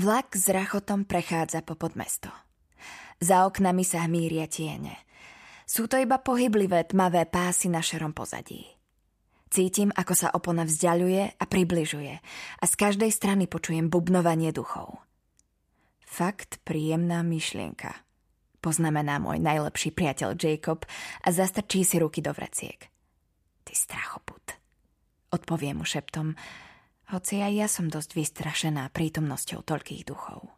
Vlak s rachotom prechádza po podmesto. Za oknami sa hmíria tiene. Sú to iba pohyblivé tmavé pásy na šerom pozadí. Cítim, ako sa opona vzdialuje a približuje a z každej strany počujem bubnovanie duchov. Fakt príjemná myšlienka. Poznamená môj najlepší priateľ Jacob a zastrčí si ruky do vreciek. Ty strachoput. Odpoviem mu šeptom, hoci aj ja som dosť vystrašená prítomnosťou toľkých duchov.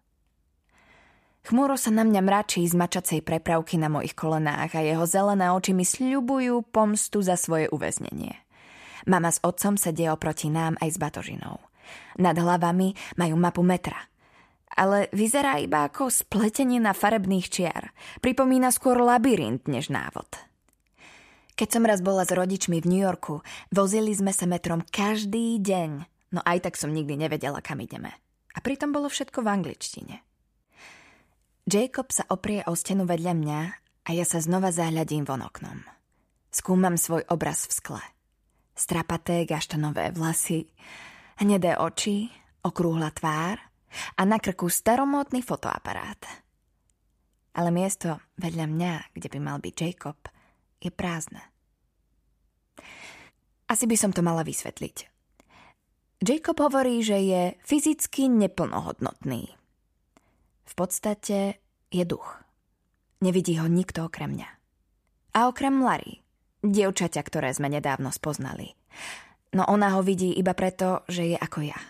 Chmúro sa na mňa mračí z mačacej prepravky na mojich kolenách a jeho zelené oči mi sľubujú pomstu za svoje uväznenie. Mama s otcom sedia oproti nám aj s batožinou. Nad hlavami majú mapu metra. Ale vyzerá iba ako spletenina farebných čiar. Pripomína skôr labyrint než návod. Keď som raz bola s rodičmi v New Yorku, vozili sme sa metrom každý deň, no aj tak som nikdy nevedela, kam ideme. A pritom bolo všetko v angličtine. Jacob sa oprie o stenu vedľa mňa a ja sa znova zahľadím von oknom. Skúmam svoj obraz v skle. Strapaté gaštanové vlasy, hnedé oči, okrúhla tvár a na krku staromódny fotoaparát. Ale miesto vedľa mňa, kde by mal byť Jacob, je prázdne. Asi by som to mala vysvetliť. Jacob hovorí, že je fyzicky neplnohodnotný. V podstate je duch. Nevidí ho nikto okrem mňa. A okrem Larry, dievčaťa, ktoré sme nedávno spoznali. No ona ho vidí iba preto, že je ako ja.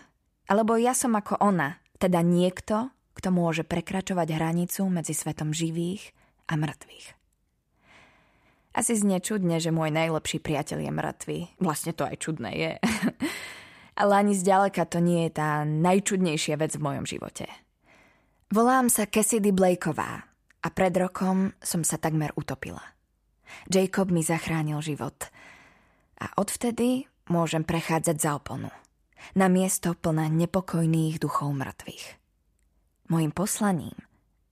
Alebo ja som ako ona, teda niekto, kto môže prekračovať hranicu medzi svetom živých a mŕtvych. Asi znie čudne, že môj najlepší priateľ je mŕtvý. Vlastne to aj čudné je. Ale ani zďaleka to nie je tá najčudnejšia vec v mojom živote. Volám sa Cassidy Blakeová a pred rokom som sa takmer utopila. Jacob mi zachránil život a odvtedy môžem prechádzať za oponu. Na miesto plné nepokojných duchov mŕtvych. Mojím poslaním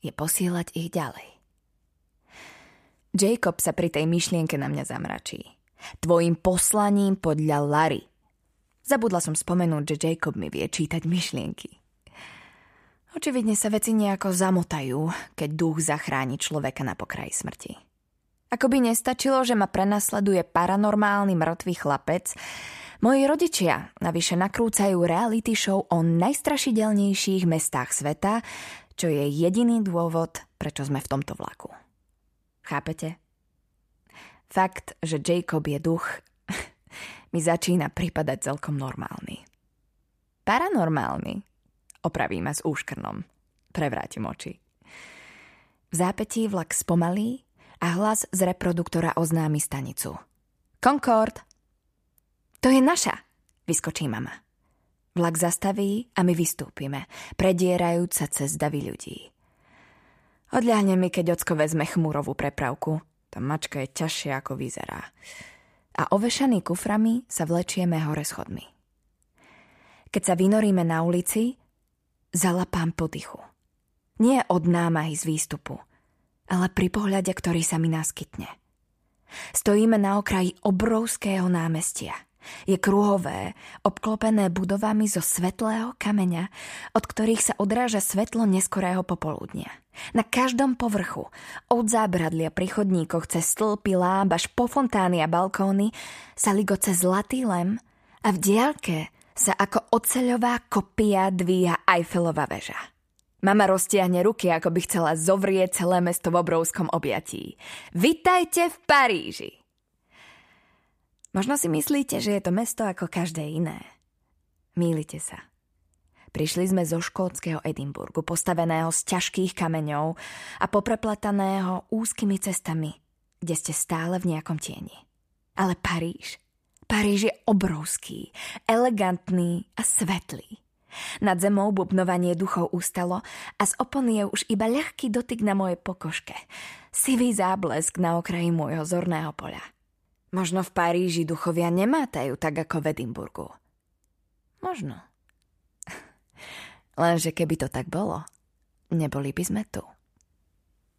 je posílať ich ďalej. Jacob sa pri tej myšlienke na mňa zamračí. Tvojim poslaním podľa Larry. Zabudla som spomenúť, že Jacob mi vie čítať myšlienky. Očividne sa veci nejako zamotajú, keď duch zachráni človeka na pokraji smrti. Ako by nestačilo, že ma prenasleduje paranormálny mŕtvý chlapec, moji rodičia navyše nakrúcajú reality show o najstrašidelnejších mestách sveta, čo je jediný dôvod, prečo sme v tomto vlaku. Chápete? Fakt, že Jacob je duch, mi začína pripadať celkom normálny. Paranormálny, Opraví ma s úškrnom. Prevrátim oči. V zápetí vlak spomalí a hlas z reproduktora oznámi stanicu. Concord! To je naša, vyskočí mama. Vlak zastaví a my vystúpime, predierajúc sa cez davy ľudí. Odľahne mi, keď ocko vezme chmúrovú prepravku. Tá mačka je ťažšia, ako vyzerá. A ovešaný kuframi sa vlečieme hore schodmi. Keď sa vynoríme na ulici, zalapám podychu. Nie od námahy z výstupu, ale pri pohľade, ktorý sa mi naskytne. Stojíme na okraji obrovského námestia. Je kruhové, obklopené budovami zo svetlého kameňa, od ktorých sa odráža svetlo neskorého popoludnia. Na každom povrchu, od zábradlia pri chodníkoch cez stĺpy, láb až po fontány a balkóny, sa ligoce zlatý lem a v diálke sa ako oceľová kopia dvíha Eiffelova väža. Mama roztiahne ruky, ako by chcela zovrieť celé mesto v obrovskom objatí. Vitajte v Paríži! Možno si myslíte, že je to mesto ako každé iné. Mýlite sa. Prišli sme zo škótskeho Edimburgu, postaveného z ťažkých kameňov a popreplataného úzkými cestami, kde ste stále v nejakom tieni. Ale Paríž Paríž je obrovský, elegantný a svetlý. Nad zemou bubnovanie duchov ustalo a z opony je už iba ľahký dotyk na mojej pokožke. Sivý záblesk na okraji môjho zorného poľa. Možno v Paríži duchovia nemátajú tak ako v Edimburgu. Možno. Lenže keby to tak bolo, neboli by sme tu.